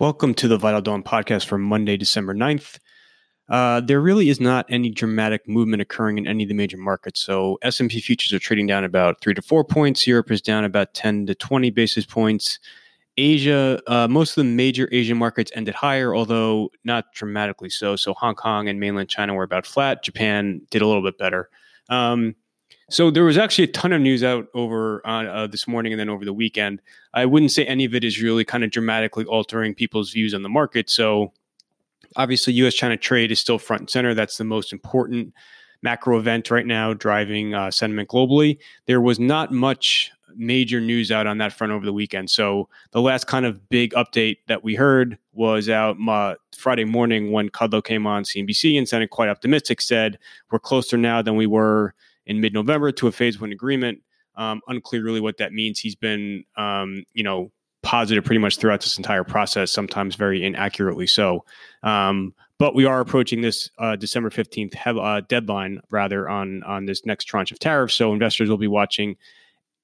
Welcome to the Vital Dawn podcast for Monday, December 9th. Uh, there really is not any dramatic movement occurring in any of the major markets. So S&P futures are trading down about 3 to 4 points. Europe is down about 10 to 20 basis points. Asia, uh, most of the major Asian markets ended higher, although not dramatically so. So Hong Kong and mainland China were about flat. Japan did a little bit better. Um, so there was actually a ton of news out over uh, this morning and then over the weekend. I wouldn't say any of it is really kind of dramatically altering people's views on the market. So obviously, U.S. China trade is still front and center. That's the most important macro event right now, driving uh, sentiment globally. There was not much major news out on that front over the weekend. So the last kind of big update that we heard was out uh, Friday morning when Kudlow came on CNBC and sounded quite optimistic. Said we're closer now than we were in mid November to a phase one agreement. Um, unclear really what that means. He's been, um, you know, positive pretty much throughout this entire process, sometimes very inaccurately so. Um, but we are approaching this uh, December 15th he- uh, deadline rather on on this next tranche of tariffs. So investors will be watching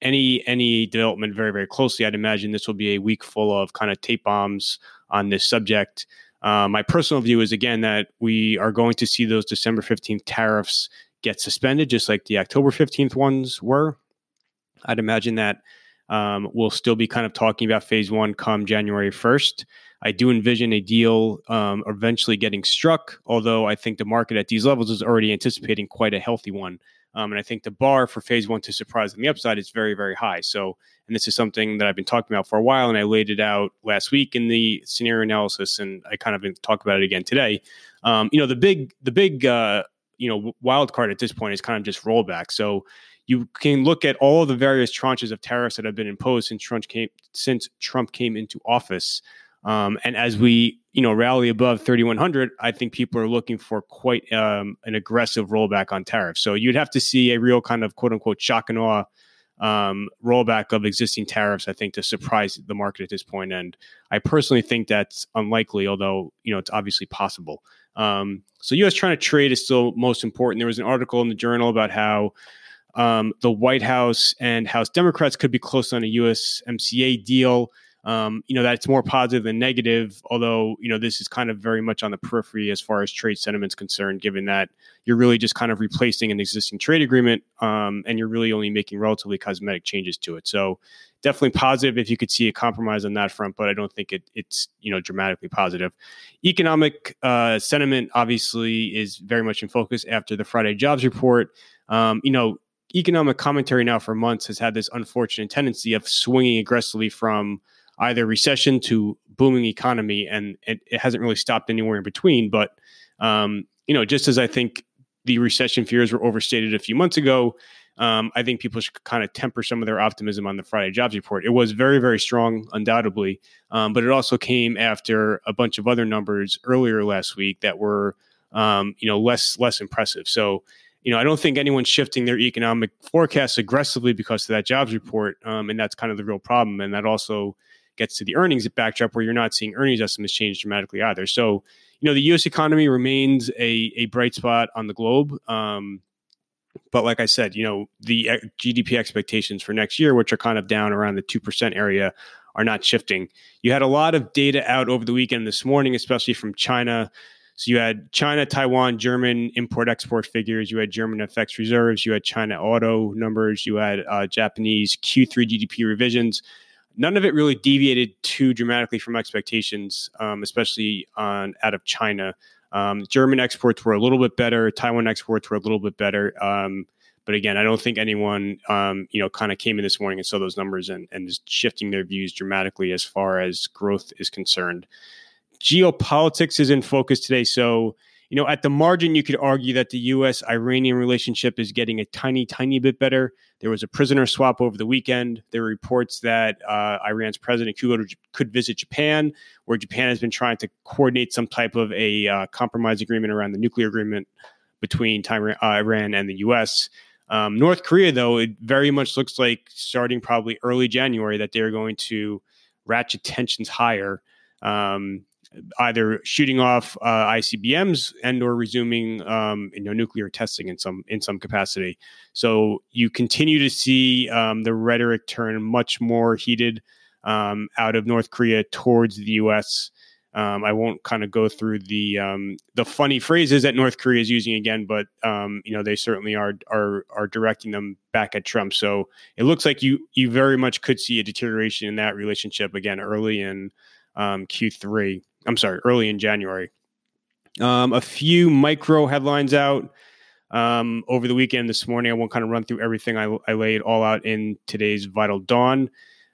any any development very very closely. I'd imagine this will be a week full of kind of tape bombs on this subject. Uh, my personal view is again that we are going to see those December 15th tariffs get suspended, just like the October 15th ones were. I'd imagine that um, we'll still be kind of talking about phase one come January 1st. I do envision a deal um, eventually getting struck, although I think the market at these levels is already anticipating quite a healthy one. Um, and I think the bar for phase one to surprise on the upside is very, very high. So, and this is something that I've been talking about for a while, and I laid it out last week in the scenario analysis, and I kind of talk about it again today. Um, you know, the big, the big uh, you know wild card at this point is kind of just rollback. So you can look at all the various tranches of tariffs that have been imposed since Trump came since Trump came into office. Um, and as we you know rally above 3100, I think people are looking for quite um, an aggressive rollback on tariffs. So you'd have to see a real kind of quote unquote shock and awe um, rollback of existing tariffs, I think, to surprise the market at this point. And I personally think that's unlikely, although you know it's obviously possible. Um, so U.S. China trade is still most important. There was an article in the journal about how um, the White House and House Democrats could be close on a USMCA deal. Um, you know that's more positive than negative. Although you know this is kind of very much on the periphery as far as trade sentiment's concerned, given that you're really just kind of replacing an existing trade agreement, um, and you're really only making relatively cosmetic changes to it. So definitely positive if you could see a compromise on that front, but I don't think it, it's you know dramatically positive. Economic uh, sentiment obviously is very much in focus after the Friday jobs report. Um, you know, economic commentary now for months has had this unfortunate tendency of swinging aggressively from either recession to booming economy, and it, it hasn't really stopped anywhere in between. But um, you know, just as I think the recession fears were overstated a few months ago, um, I think people should kind of temper some of their optimism on the Friday jobs report. It was very, very strong, undoubtedly, um, but it also came after a bunch of other numbers earlier last week that were, um, you know, less less impressive. So, you know, I don't think anyone's shifting their economic forecasts aggressively because of that jobs report, um, and that's kind of the real problem. And that also gets to the earnings backdrop where you're not seeing earnings estimates change dramatically either. So, you know, the U.S. economy remains a a bright spot on the globe. Um, but like I said, you know, the GDP expectations for next year, which are kind of down around the 2% area, are not shifting. You had a lot of data out over the weekend this morning, especially from China. So you had China, Taiwan, German import export figures, you had German FX reserves, you had China auto numbers, you had uh, Japanese Q3 GDP revisions. None of it really deviated too dramatically from expectations, um, especially on out of China. Um, German exports were a little bit better. Taiwan exports were a little bit better. Um, but again, I don't think anyone, um, you know, kind of came in this morning and saw those numbers and, and is shifting their views dramatically as far as growth is concerned. Geopolitics is in focus today. So, you know, at the margin, you could argue that the U.S. Iranian relationship is getting a tiny, tiny bit better. There was a prisoner swap over the weekend. There are reports that uh, Iran's president could, could visit Japan, where Japan has been trying to coordinate some type of a uh, compromise agreement around the nuclear agreement between uh, Iran and the U.S. Um, North Korea, though, it very much looks like starting probably early January that they're going to ratchet tensions higher. Um, either shooting off uh, ICBMs and or resuming um, you know nuclear testing in some in some capacity. So you continue to see um, the rhetoric turn much more heated um, out of North Korea towards the U.S. Um, I won't kind of go through the um, the funny phrases that North Korea is using again, but um, you know they certainly are are are directing them back at Trump. So it looks like you you very much could see a deterioration in that relationship again early in um, Q3. I'm sorry, early in January. Um, a few micro headlines out um, over the weekend. This morning, I won't kind of run through everything. I, I laid all out in today's Vital Dawn.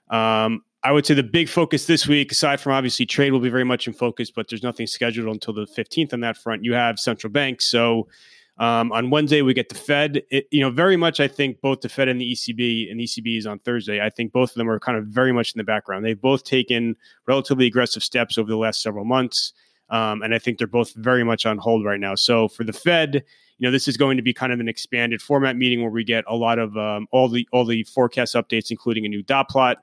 Um, I would say the big focus this week, aside from obviously trade, will be very much in focus, but there's nothing scheduled until the 15th on that front. You have central banks. So um, on Wednesday, we get the Fed. It, you know, very much, I think both the Fed and the ECB, and the ECB is on Thursday. I think both of them are kind of very much in the background. They've both taken relatively aggressive steps over the last several months. Um, and I think they're both very much on hold right now. So for the Fed, you know, this is going to be kind of an expanded format meeting where we get a lot of um, all the all the forecast updates, including a new dot plot.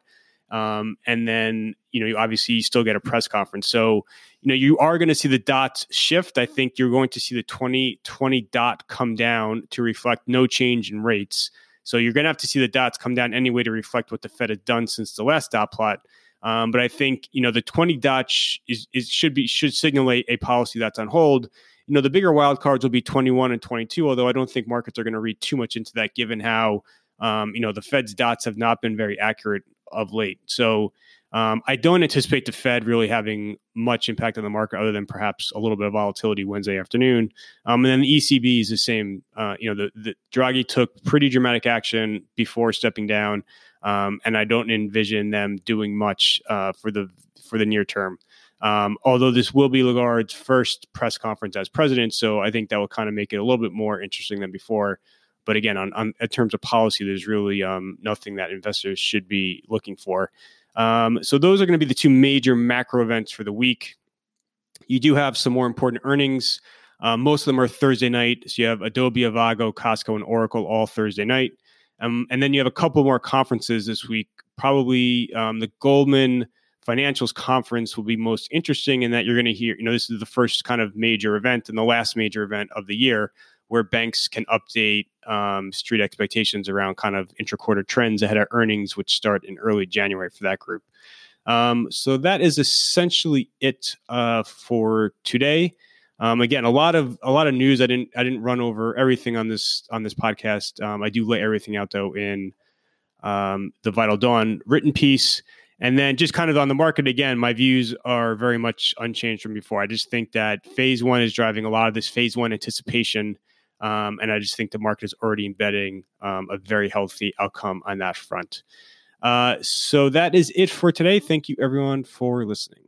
Um, and then, you know, you obviously still get a press conference. So, you know, you are going to see the dots shift. I think you're going to see the 2020 dot come down to reflect no change in rates. So you're going to have to see the dots come down anyway to reflect what the Fed has done since the last dot plot. Um, but I think you know the 20 dot is, is should be should signal a, a policy that's on hold. You know the bigger wild cards will be 21 and 22. Although I don't think markets are going to read too much into that, given how um, you know the Fed's dots have not been very accurate of late. So um, I don't anticipate the Fed really having much impact on the market other than perhaps a little bit of volatility Wednesday afternoon. Um, and then the ECB is the same. Uh, you know, the, the Draghi took pretty dramatic action before stepping down, um, and I don't envision them doing much uh, for the for the near term. Um, although this will be Lagarde's first press conference as president, so I think that will kind of make it a little bit more interesting than before. But again, on, on in terms of policy, there's really um, nothing that investors should be looking for. Um, so those are going to be the two major macro events for the week. You do have some more important earnings. Um, most of them are Thursday night. So you have Adobe, Avago, Costco, and Oracle all Thursday night. Um, and then you have a couple more conferences this week. Probably um, the Goldman Financials Conference will be most interesting in that you're going to hear, you know, this is the first kind of major event and the last major event of the year where banks can update um, street expectations around kind of intra-quarter trends ahead of earnings, which start in early January for that group. Um, so that is essentially it uh, for today. Um, again, a lot of a lot of news. I didn't I didn't run over everything on this on this podcast. Um, I do lay everything out though in um, the Vital Dawn written piece. And then just kind of on the market again, my views are very much unchanged from before. I just think that phase one is driving a lot of this phase one anticipation um, and I just think the market is already embedding um, a very healthy outcome on that front. Uh, so that is it for today. Thank you, everyone, for listening.